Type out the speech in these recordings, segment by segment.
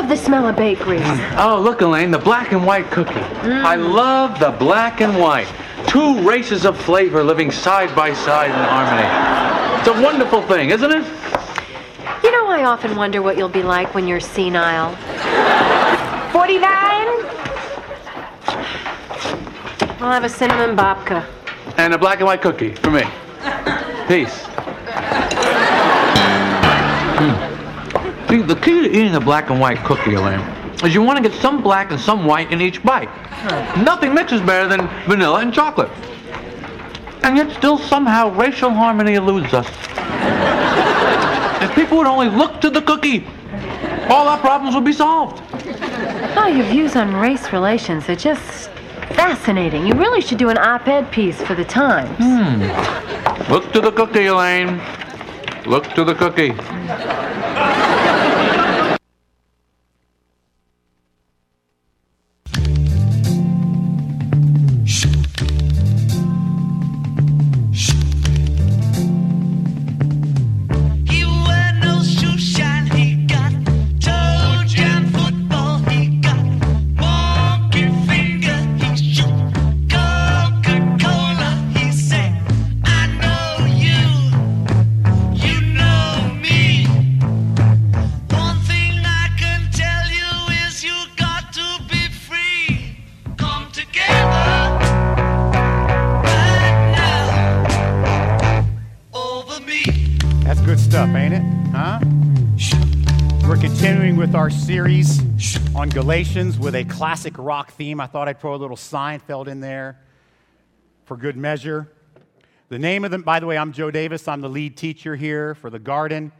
love the smell of bakeries. Oh, look, Elaine, the black and white cookie. I love the black and white. Two races of flavor living side by side in harmony. It's a wonderful thing, isn't it? You know, I often wonder what you'll be like when you're senile. 49? I'll have a cinnamon babka. And a black and white cookie for me. Peace. Hmm. See, the key to eating a black and white cookie, Elaine, is you want to get some black and some white in each bite. Nothing mixes better than vanilla and chocolate. And yet still somehow racial harmony eludes us. if people would only look to the cookie, all our problems would be solved. Oh, your views on race relations are just fascinating. You really should do an op-ed piece for the Times. Hmm. Look to the cookie, Elaine. Look to the cookie. Galatians with a classic rock theme. I thought I'd throw a little Seinfeld in there for good measure. The name of them, by the way, I'm Joe Davis. I'm the lead teacher here for the garden.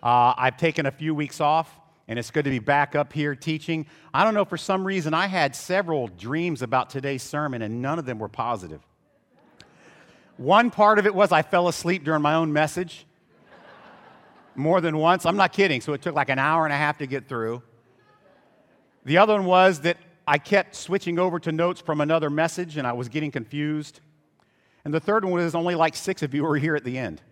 Uh, I've taken a few weeks off, and it's good to be back up here teaching. I don't know, for some reason, I had several dreams about today's sermon, and none of them were positive. One part of it was I fell asleep during my own message more than once. I'm not kidding. So it took like an hour and a half to get through. The other one was that I kept switching over to notes from another message and I was getting confused. And the third one was only like six of you were here at the end.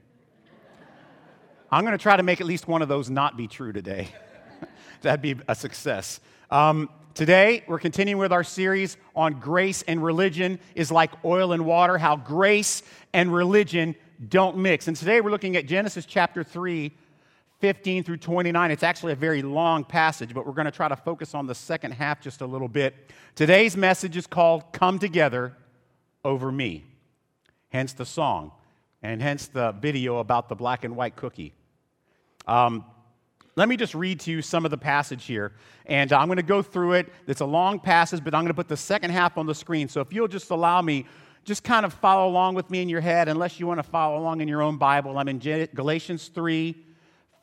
I'm going to try to make at least one of those not be true today. That'd be a success. Um, today, we're continuing with our series on grace and religion is like oil and water, how grace and religion don't mix. And today, we're looking at Genesis chapter 3, 15 through 29. It's actually a very long passage, but we're going to try to focus on the second half just a little bit. Today's message is called Come Together Over Me, hence the song, and hence the video about the black and white cookie. Um, let me just read to you some of the passage here. And I'm going to go through it. It's a long passage, but I'm going to put the second half on the screen. So if you'll just allow me, just kind of follow along with me in your head, unless you want to follow along in your own Bible. I'm in Galatians 3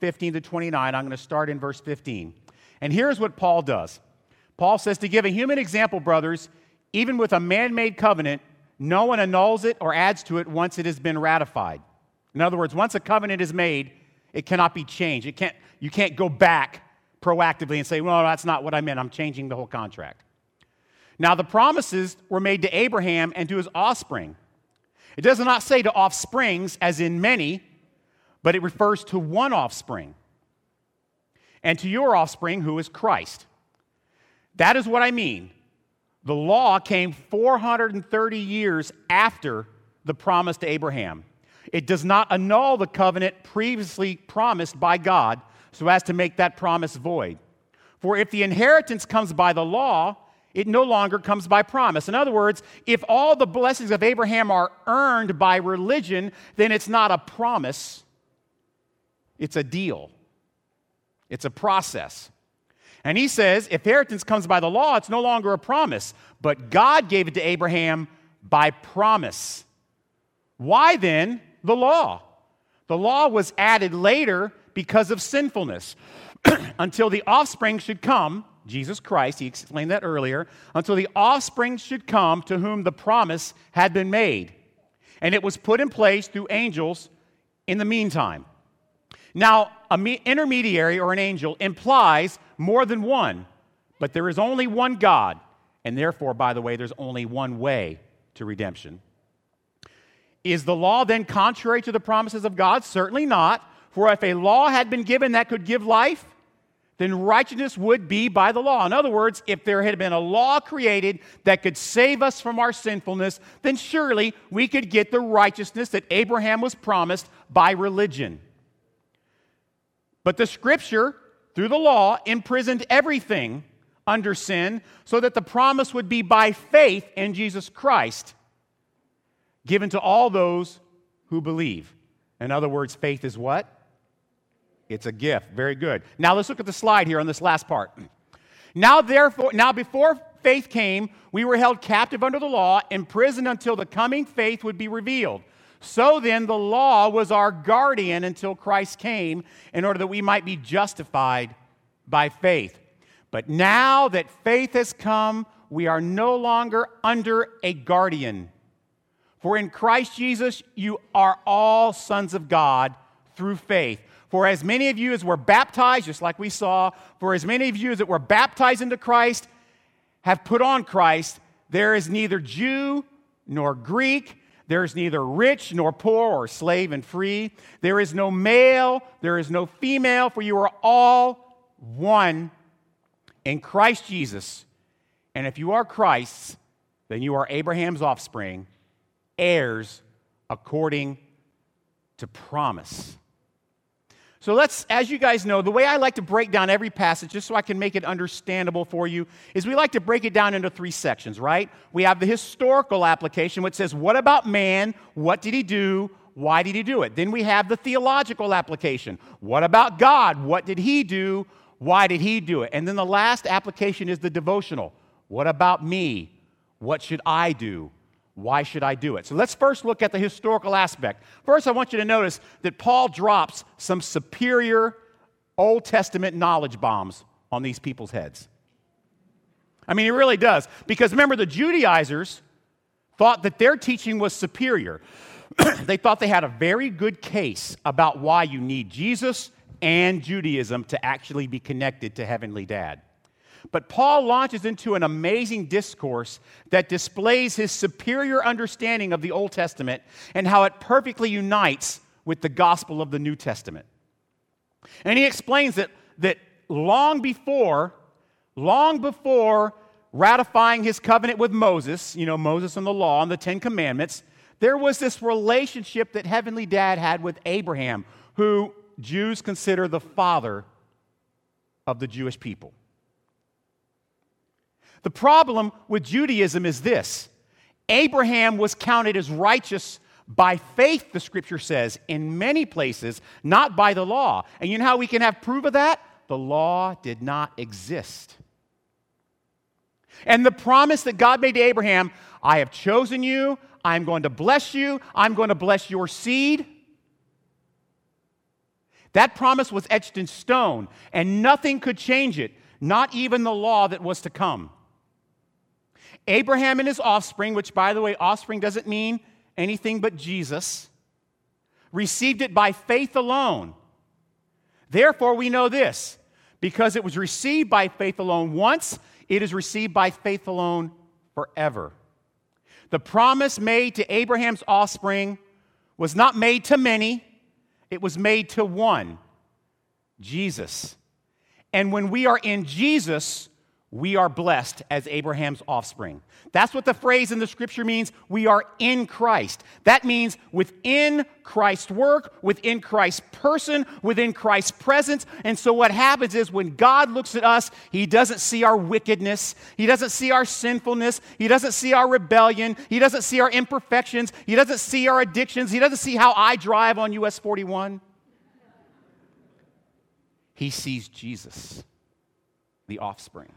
15 to 29. I'm going to start in verse 15. And here's what Paul does Paul says, To give a human example, brothers, even with a man made covenant, no one annuls it or adds to it once it has been ratified. In other words, once a covenant is made, it cannot be changed. It can't, you can't go back proactively and say, well, that's not what I meant. I'm changing the whole contract. Now, the promises were made to Abraham and to his offspring. It does not say to offsprings, as in many, but it refers to one offspring. And to your offspring, who is Christ. That is what I mean. The law came 430 years after the promise to Abraham. It does not annul the covenant previously promised by God so as to make that promise void. For if the inheritance comes by the law, it no longer comes by promise. In other words, if all the blessings of Abraham are earned by religion, then it's not a promise, it's a deal, it's a process. And he says, if inheritance comes by the law, it's no longer a promise, but God gave it to Abraham by promise. Why then the law? The law was added later because of sinfulness until the offspring should come, Jesus Christ, he explained that earlier, until the offspring should come to whom the promise had been made. And it was put in place through angels in the meantime. Now, an intermediary or an angel implies more than one, but there is only one God, and therefore, by the way, there's only one way to redemption. Is the law then contrary to the promises of God? Certainly not. For if a law had been given that could give life, then righteousness would be by the law. In other words, if there had been a law created that could save us from our sinfulness, then surely we could get the righteousness that Abraham was promised by religion. But the scripture, through the law, imprisoned everything under sin so that the promise would be by faith in Jesus Christ given to all those who believe. In other words, faith is what? It's a gift. Very good. Now let's look at the slide here on this last part. Now therefore, now before faith came, we were held captive under the law, imprisoned until the coming faith would be revealed. So then the law was our guardian until Christ came in order that we might be justified by faith. But now that faith has come, we are no longer under a guardian. For in Christ Jesus, you are all sons of God through faith. For as many of you as were baptized, just like we saw, for as many of you as that were baptized into Christ have put on Christ, there is neither Jew nor Greek, there is neither rich nor poor or slave and free. There is no male, there is no female, for you are all one in Christ Jesus. And if you are Christ's, then you are Abraham's offspring heirs according to promise. So let's, as you guys know, the way I like to break down every passage, just so I can make it understandable for you, is we like to break it down into three sections, right? We have the historical application, which says, What about man? What did he do? Why did he do it? Then we have the theological application. What about God? What did he do? Why did he do it? And then the last application is the devotional. What about me? What should I do? Why should I do it? So let's first look at the historical aspect. First, I want you to notice that Paul drops some superior Old Testament knowledge bombs on these people's heads. I mean, he really does. Because remember, the Judaizers thought that their teaching was superior. they thought they had a very good case about why you need Jesus and Judaism to actually be connected to Heavenly Dad. But Paul launches into an amazing discourse that displays his superior understanding of the Old Testament and how it perfectly unites with the gospel of the New Testament. And he explains that, that long before, long before ratifying his covenant with Moses, you know, Moses and the law and the Ten Commandments, there was this relationship that Heavenly Dad had with Abraham, who Jews consider the father of the Jewish people. The problem with Judaism is this Abraham was counted as righteous by faith, the scripture says, in many places, not by the law. And you know how we can have proof of that? The law did not exist. And the promise that God made to Abraham I have chosen you, I'm going to bless you, I'm going to bless your seed. That promise was etched in stone, and nothing could change it, not even the law that was to come. Abraham and his offspring, which, by the way, offspring doesn't mean anything but Jesus, received it by faith alone. Therefore, we know this because it was received by faith alone once, it is received by faith alone forever. The promise made to Abraham's offspring was not made to many, it was made to one Jesus. And when we are in Jesus, we are blessed as Abraham's offspring. That's what the phrase in the scripture means. We are in Christ. That means within Christ's work, within Christ's person, within Christ's presence. And so what happens is when God looks at us, he doesn't see our wickedness, he doesn't see our sinfulness, he doesn't see our rebellion, he doesn't see our imperfections, he doesn't see our addictions, he doesn't see how I drive on US 41. He sees Jesus, the offspring.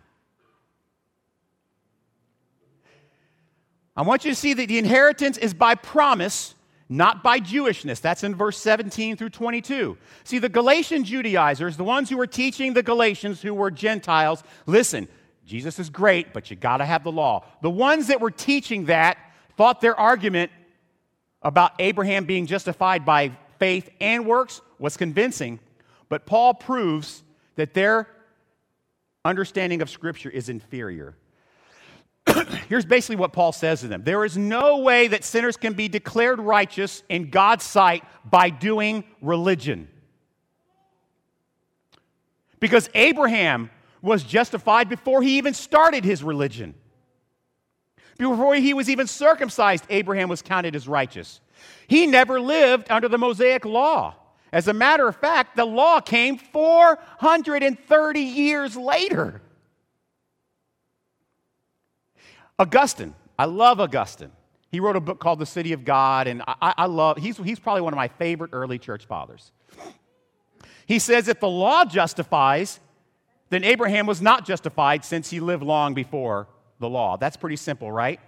I want you to see that the inheritance is by promise, not by Jewishness. That's in verse 17 through 22. See, the Galatian Judaizers, the ones who were teaching the Galatians who were Gentiles, listen, Jesus is great, but you got to have the law. The ones that were teaching that thought their argument about Abraham being justified by faith and works was convincing, but Paul proves that their understanding of Scripture is inferior. here's basically what Paul says to them There is no way that sinners can be declared righteous in God's sight by doing religion. Because Abraham was justified before he even started his religion. Before he was even circumcised, Abraham was counted as righteous. He never lived under the Mosaic law. As a matter of fact, the law came 430 years later. Augustine, I love Augustine. He wrote a book called The City of God, and I, I love, he's, he's probably one of my favorite early church fathers. He says if the law justifies, then Abraham was not justified since he lived long before the law. That's pretty simple, right?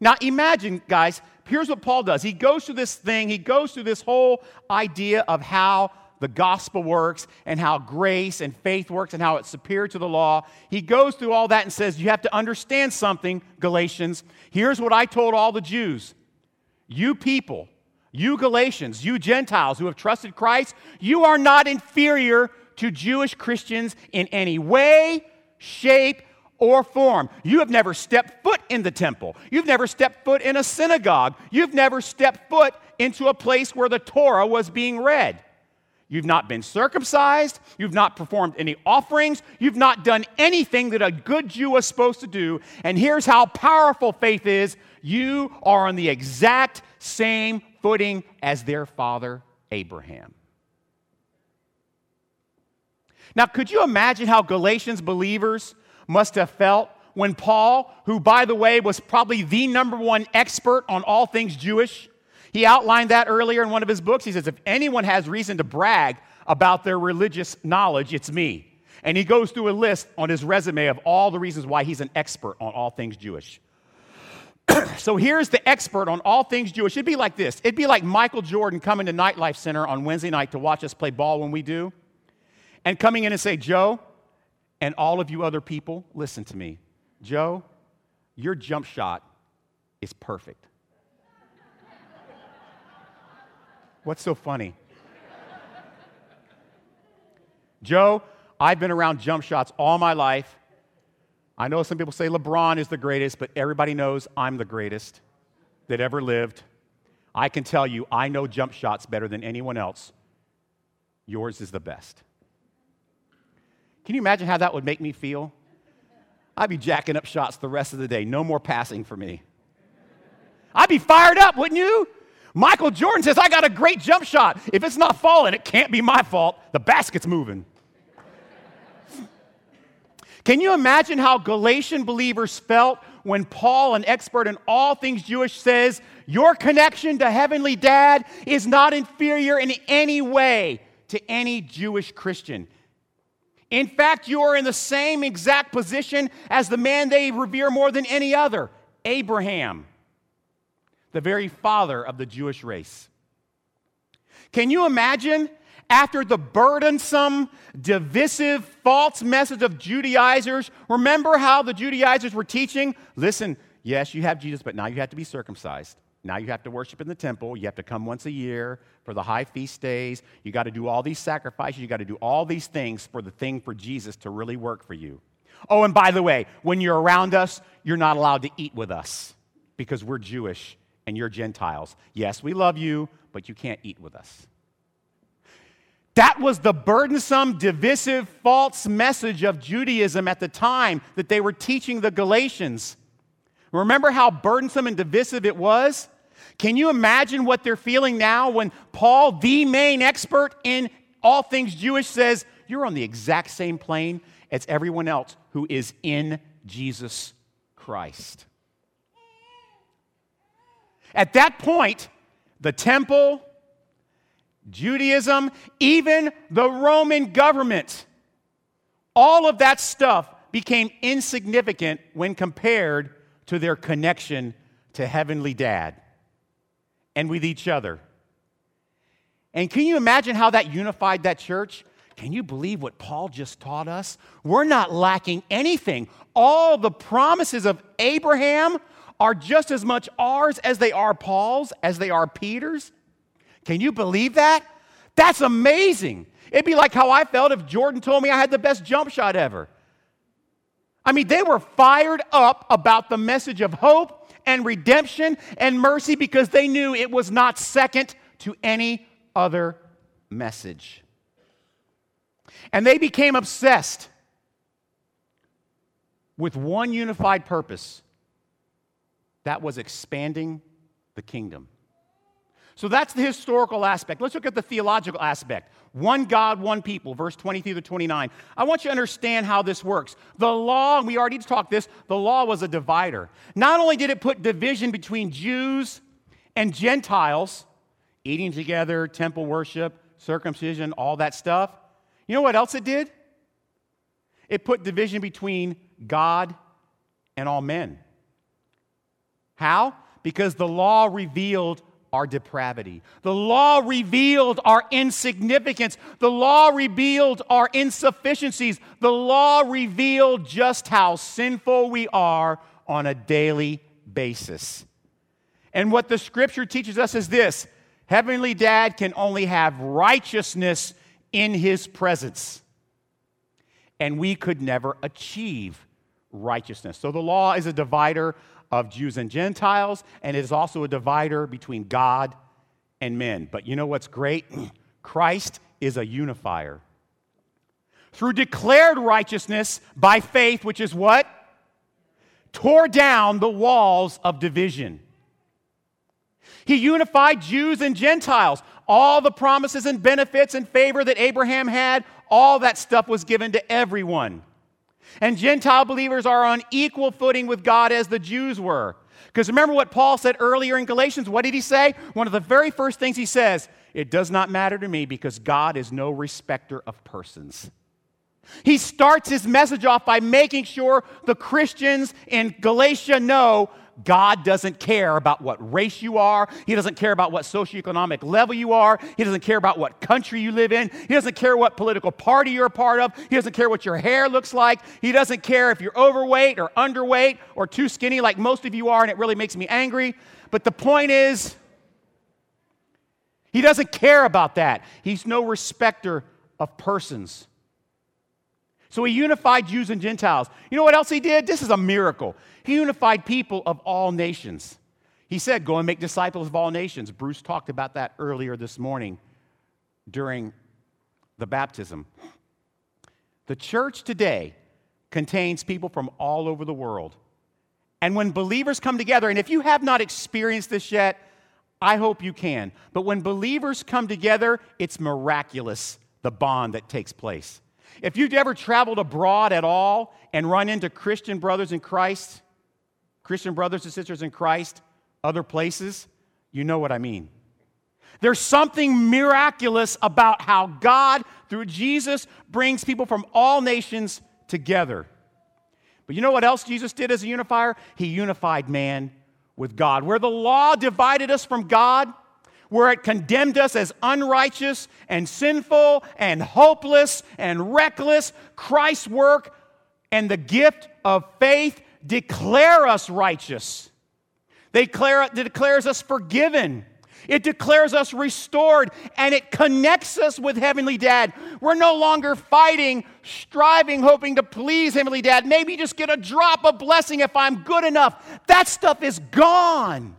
Now imagine, guys, here's what Paul does. He goes through this thing, he goes through this whole idea of how the gospel works and how grace and faith works and how it's superior to the law. He goes through all that and says, You have to understand something, Galatians. Here's what I told all the Jews You people, you Galatians, you Gentiles who have trusted Christ, you are not inferior to Jewish Christians in any way, shape, or form. You have never stepped foot in the temple. You've never stepped foot in a synagogue. You've never stepped foot into a place where the Torah was being read. You've not been circumcised. You've not performed any offerings. You've not done anything that a good Jew was supposed to do. And here's how powerful faith is you are on the exact same footing as their father, Abraham. Now, could you imagine how Galatians believers must have felt when Paul, who, by the way, was probably the number one expert on all things Jewish, he outlined that earlier in one of his books. He says, If anyone has reason to brag about their religious knowledge, it's me. And he goes through a list on his resume of all the reasons why he's an expert on all things Jewish. so here's the expert on all things Jewish. It'd be like this it'd be like Michael Jordan coming to Nightlife Center on Wednesday night to watch us play ball when we do, and coming in and say, Joe, and all of you other people, listen to me. Joe, your jump shot is perfect. What's so funny? Joe, I've been around jump shots all my life. I know some people say LeBron is the greatest, but everybody knows I'm the greatest that ever lived. I can tell you, I know jump shots better than anyone else. Yours is the best. Can you imagine how that would make me feel? I'd be jacking up shots the rest of the day. No more passing for me. I'd be fired up, wouldn't you? Michael Jordan says, I got a great jump shot. If it's not falling, it can't be my fault. The basket's moving. Can you imagine how Galatian believers felt when Paul, an expert in all things Jewish, says, Your connection to Heavenly Dad is not inferior in any way to any Jewish Christian? In fact, you are in the same exact position as the man they revere more than any other, Abraham, the very father of the Jewish race. Can you imagine after the burdensome, divisive, false message of Judaizers? Remember how the Judaizers were teaching? Listen, yes, you have Jesus, but now you have to be circumcised. Now you have to worship in the temple. You have to come once a year for the high feast days. You got to do all these sacrifices. You got to do all these things for the thing for Jesus to really work for you. Oh, and by the way, when you're around us, you're not allowed to eat with us because we're Jewish and you're Gentiles. Yes, we love you, but you can't eat with us. That was the burdensome, divisive, false message of Judaism at the time that they were teaching the Galatians. Remember how burdensome and divisive it was? Can you imagine what they're feeling now when Paul, the main expert in all things Jewish, says, You're on the exact same plane as everyone else who is in Jesus Christ? At that point, the temple, Judaism, even the Roman government, all of that stuff became insignificant when compared to their connection to Heavenly Dad and with each other. And can you imagine how that unified that church? Can you believe what Paul just taught us? We're not lacking anything. All the promises of Abraham are just as much ours as they are Paul's, as they are Peter's. Can you believe that? That's amazing. It'd be like how I felt if Jordan told me I had the best jump shot ever. I mean, they were fired up about the message of hope and redemption and mercy because they knew it was not second to any other message. And they became obsessed with one unified purpose that was expanding the kingdom. So that's the historical aspect. Let's look at the theological aspect. One God, one people, verse 23 to 29. I want you to understand how this works. The law, and we already talked this, the law was a divider. Not only did it put division between Jews and Gentiles, eating together, temple worship, circumcision, all that stuff. You know what else it did? It put division between God and all men. How? Because the law revealed our depravity. The law revealed our insignificance. The law revealed our insufficiencies. The law revealed just how sinful we are on a daily basis. And what the scripture teaches us is this Heavenly Dad can only have righteousness in his presence. And we could never achieve righteousness. So the law is a divider of Jews and Gentiles, and it is also a divider between God and men. But you know what's great? Christ is a unifier. Through declared righteousness by faith, which is what? Tore down the walls of division. He unified Jews and Gentiles. All the promises and benefits and favor that Abraham had, all that stuff was given to everyone. And Gentile believers are on equal footing with God as the Jews were. Because remember what Paul said earlier in Galatians? What did he say? One of the very first things he says, it does not matter to me because God is no respecter of persons. He starts his message off by making sure the Christians in Galatia know God doesn't care about what race you are. He doesn't care about what socioeconomic level you are. He doesn't care about what country you live in. He doesn't care what political party you're a part of. He doesn't care what your hair looks like. He doesn't care if you're overweight or underweight or too skinny like most of you are, and it really makes me angry. But the point is, he doesn't care about that. He's no respecter of persons. So he unified Jews and Gentiles. You know what else he did? This is a miracle. He unified people of all nations. He said, Go and make disciples of all nations. Bruce talked about that earlier this morning during the baptism. The church today contains people from all over the world. And when believers come together, and if you have not experienced this yet, I hope you can. But when believers come together, it's miraculous, the bond that takes place. If you've ever traveled abroad at all and run into Christian brothers in Christ, Christian brothers and sisters in Christ, other places, you know what I mean. There's something miraculous about how God, through Jesus, brings people from all nations together. But you know what else Jesus did as a unifier? He unified man with God. Where the law divided us from God, where it condemned us as unrighteous and sinful and hopeless and reckless, Christ's work and the gift of faith declare us righteous. They declare, it declares us forgiven. It declares us restored and it connects us with Heavenly Dad. We're no longer fighting, striving, hoping to please Heavenly Dad. Maybe just get a drop of blessing if I'm good enough. That stuff is gone.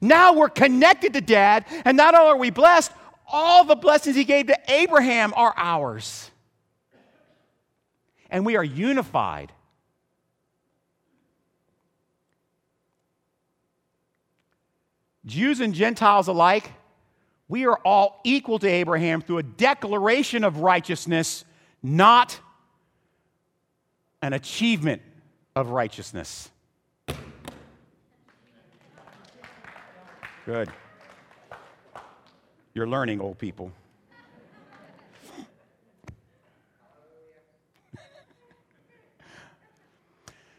Now we're connected to Dad, and not only are we blessed, all the blessings He gave to Abraham are ours. And we are unified. Jews and Gentiles alike, we are all equal to Abraham through a declaration of righteousness, not an achievement of righteousness. Good. You're learning, old people.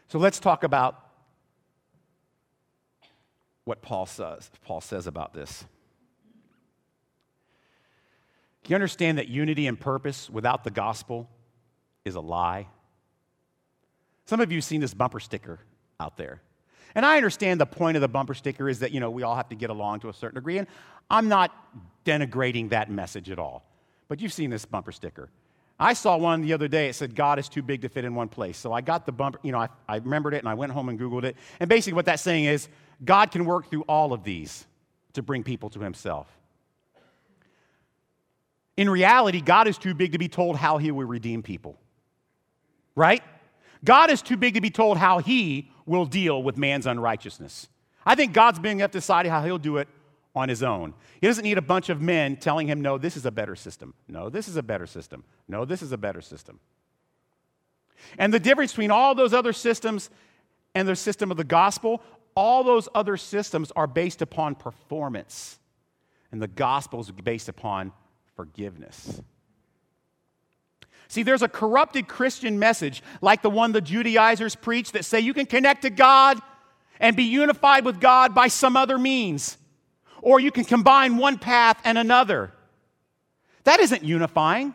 so let's talk about what Paul says. Paul says about this. Do you understand that unity and purpose without the gospel is a lie? Some of you have seen this bumper sticker out there. And I understand the point of the bumper sticker is that, you know, we all have to get along to a certain degree. And I'm not denigrating that message at all. But you've seen this bumper sticker. I saw one the other day. It said, God is too big to fit in one place. So I got the bumper, you know, I, I remembered it and I went home and Googled it. And basically, what that's saying is, God can work through all of these to bring people to Himself. In reality, God is too big to be told how he will redeem people. Right? God is too big to be told how he will deal with man's unrighteousness. I think God's being up to decide how he'll do it on his own. He doesn't need a bunch of men telling him, no, this is a better system. No, this is a better system. No, this is a better system. And the difference between all those other systems and the system of the gospel, all those other systems are based upon performance. And the gospel is based upon forgiveness. See, there's a corrupted Christian message like the one the Judaizers preach that say you can connect to God and be unified with God by some other means, or you can combine one path and another. That isn't unifying.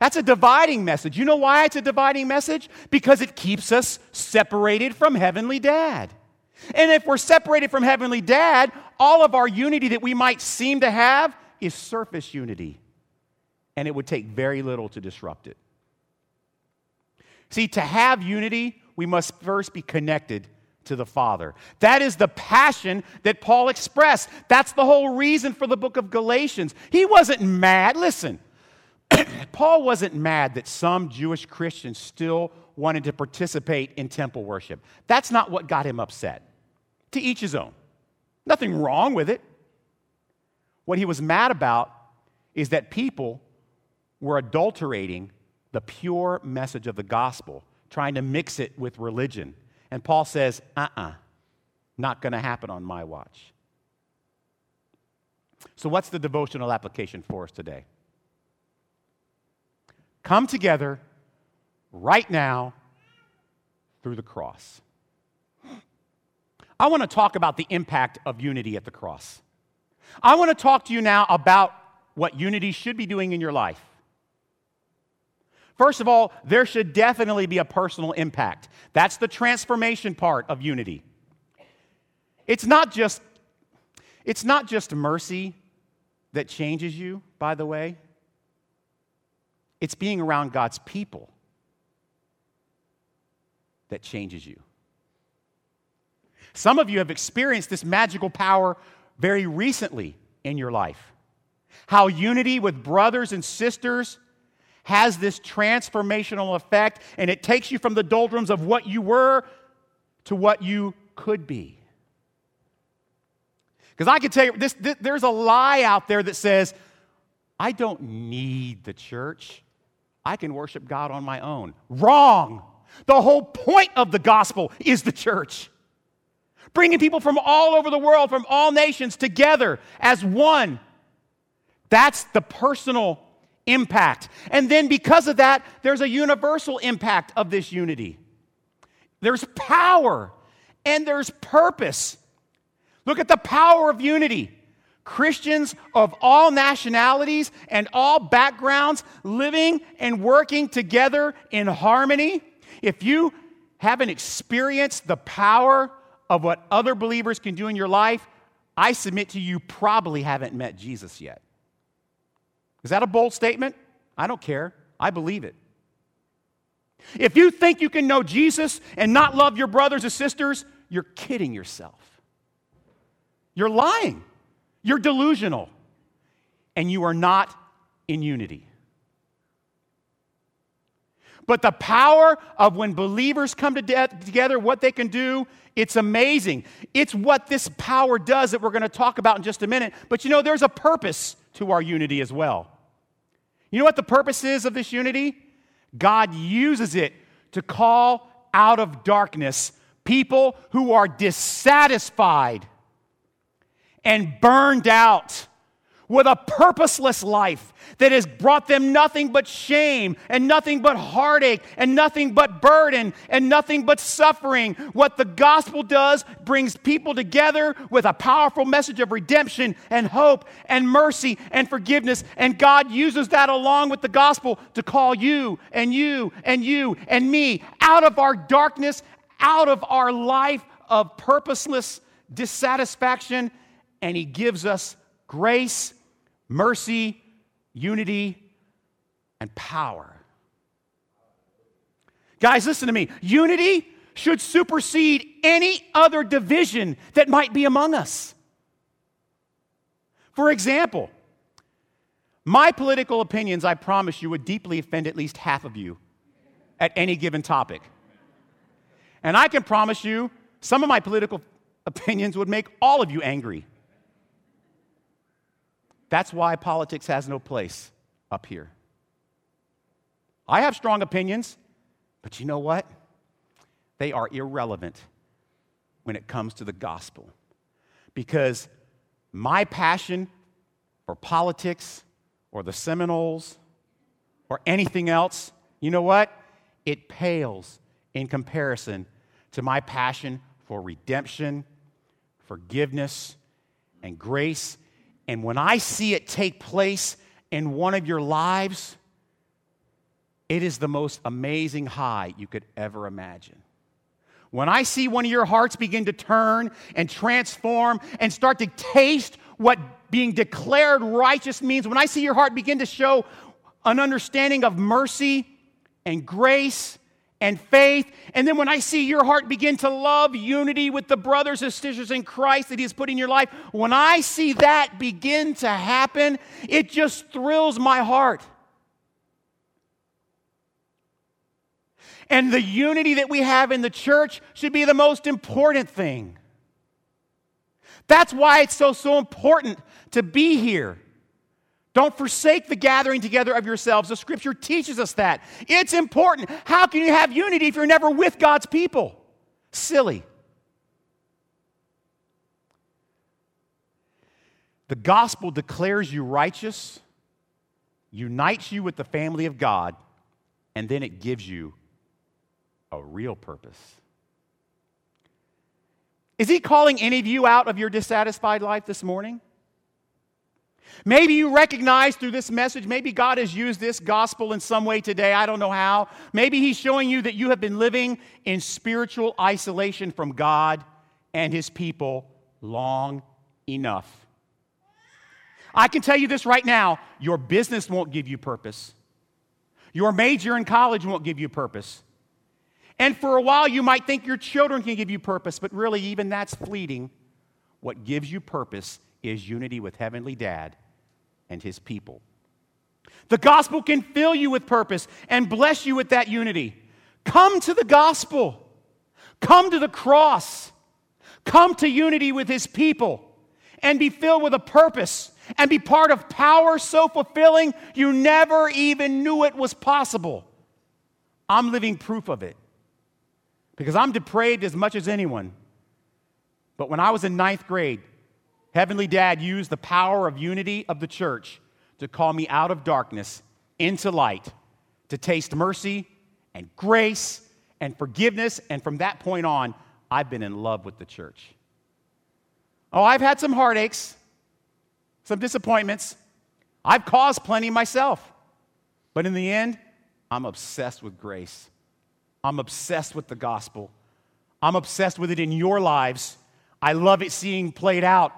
That's a dividing message. You know why it's a dividing message? Because it keeps us separated from Heavenly Dad. And if we're separated from Heavenly Dad, all of our unity that we might seem to have is surface unity. And it would take very little to disrupt it. See, to have unity, we must first be connected to the Father. That is the passion that Paul expressed. That's the whole reason for the book of Galatians. He wasn't mad. Listen, Paul wasn't mad that some Jewish Christians still wanted to participate in temple worship. That's not what got him upset. To each his own. Nothing wrong with it. What he was mad about is that people were adulterating the pure message of the gospel, trying to mix it with religion. And Paul says, uh uh-uh, uh, not going to happen on my watch. So, what's the devotional application for us today? Come together right now through the cross. I want to talk about the impact of unity at the cross. I want to talk to you now about what unity should be doing in your life. First of all, there should definitely be a personal impact. That's the transformation part of unity. It's not just it's not just mercy that changes you, by the way. It's being around God's people that changes you. Some of you have experienced this magical power very recently in your life. How unity with brothers and sisters has this transformational effect, and it takes you from the doldrums of what you were to what you could be. Because I can tell you, this, this, there's a lie out there that says, I don't need the church. I can worship God on my own. Wrong. The whole point of the gospel is the church. Bringing people from all over the world, from all nations together as one. That's the personal impact. And then because of that, there's a universal impact of this unity. There's power and there's purpose. Look at the power of unity. Christians of all nationalities and all backgrounds living and working together in harmony. If you haven't experienced the power of what other believers can do in your life, I submit to you, probably haven't met Jesus yet. Is that a bold statement? I don't care. I believe it. If you think you can know Jesus and not love your brothers and sisters, you're kidding yourself. You're lying. You're delusional. And you are not in unity. But the power of when believers come to de- together, what they can do, it's amazing. It's what this power does that we're going to talk about in just a minute. But you know, there's a purpose to our unity as well. You know what the purpose is of this unity? God uses it to call out of darkness people who are dissatisfied and burned out with a purposeless life that has brought them nothing but shame and nothing but heartache and nothing but burden and nothing but suffering. What the gospel does brings people together with a powerful message of redemption and hope and mercy and forgiveness. And God uses that along with the gospel to call you and you and you and me out of our darkness, out of our life of purposeless dissatisfaction and He gives us grace, mercy, unity, and power. Guys, listen to me. Unity should supersede any other division that might be among us. For example, My political opinions, I promise you, would deeply offend at least half of you at any given topic. And I can promise you, some of my political opinions would make all of you angry. That's why politics has no place up here. I have strong opinions, but you know what? They are irrelevant when it comes to the gospel. Because my passion for politics or the Seminoles or anything else, you know what? It pales in comparison to my passion for redemption, forgiveness, and grace. And when I see it take place in one of your lives, it is the most amazing high you could ever imagine. When I see one of your hearts begin to turn and transform and start to taste what being declared righteous means, when I see your heart begin to show an understanding of mercy and grace and faith, and then when I see your heart begin to love unity with the brothers and sisters in Christ that He has put in your life, when I see that begin to happen, it just thrills my heart. And the unity that we have in the church should be the most important thing. That's why it's so, so important to be here. Don't forsake the gathering together of yourselves. The scripture teaches us that. It's important. How can you have unity if you're never with God's people? Silly. The gospel declares you righteous, unites you with the family of God, and then it gives you a real purpose. Is he calling any of you out of your dissatisfied life this morning? Maybe you recognize through this message, maybe God has used this gospel in some way today. I don't know how. Maybe He's showing you that you have been living in spiritual isolation from God and His people long enough. I can tell you this right now your business won't give you purpose, your major in college won't give you purpose. And for a while, you might think your children can give you purpose, but really, even that's fleeting. What gives you purpose is unity with Heavenly Dad and His people. The gospel can fill you with purpose and bless you with that unity. Come to the gospel, come to the cross, come to unity with His people, and be filled with a purpose and be part of power so fulfilling you never even knew it was possible. I'm living proof of it because I'm depraved as much as anyone. But when I was in ninth grade, Heavenly Dad used the power of unity of the church to call me out of darkness into light, to taste mercy and grace and forgiveness. And from that point on, I've been in love with the church. Oh, I've had some heartaches, some disappointments. I've caused plenty myself. But in the end, I'm obsessed with grace. I'm obsessed with the gospel. I'm obsessed with it in your lives. I love it seeing played out.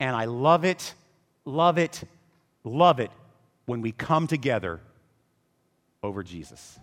And I love it, love it, love it when we come together over Jesus.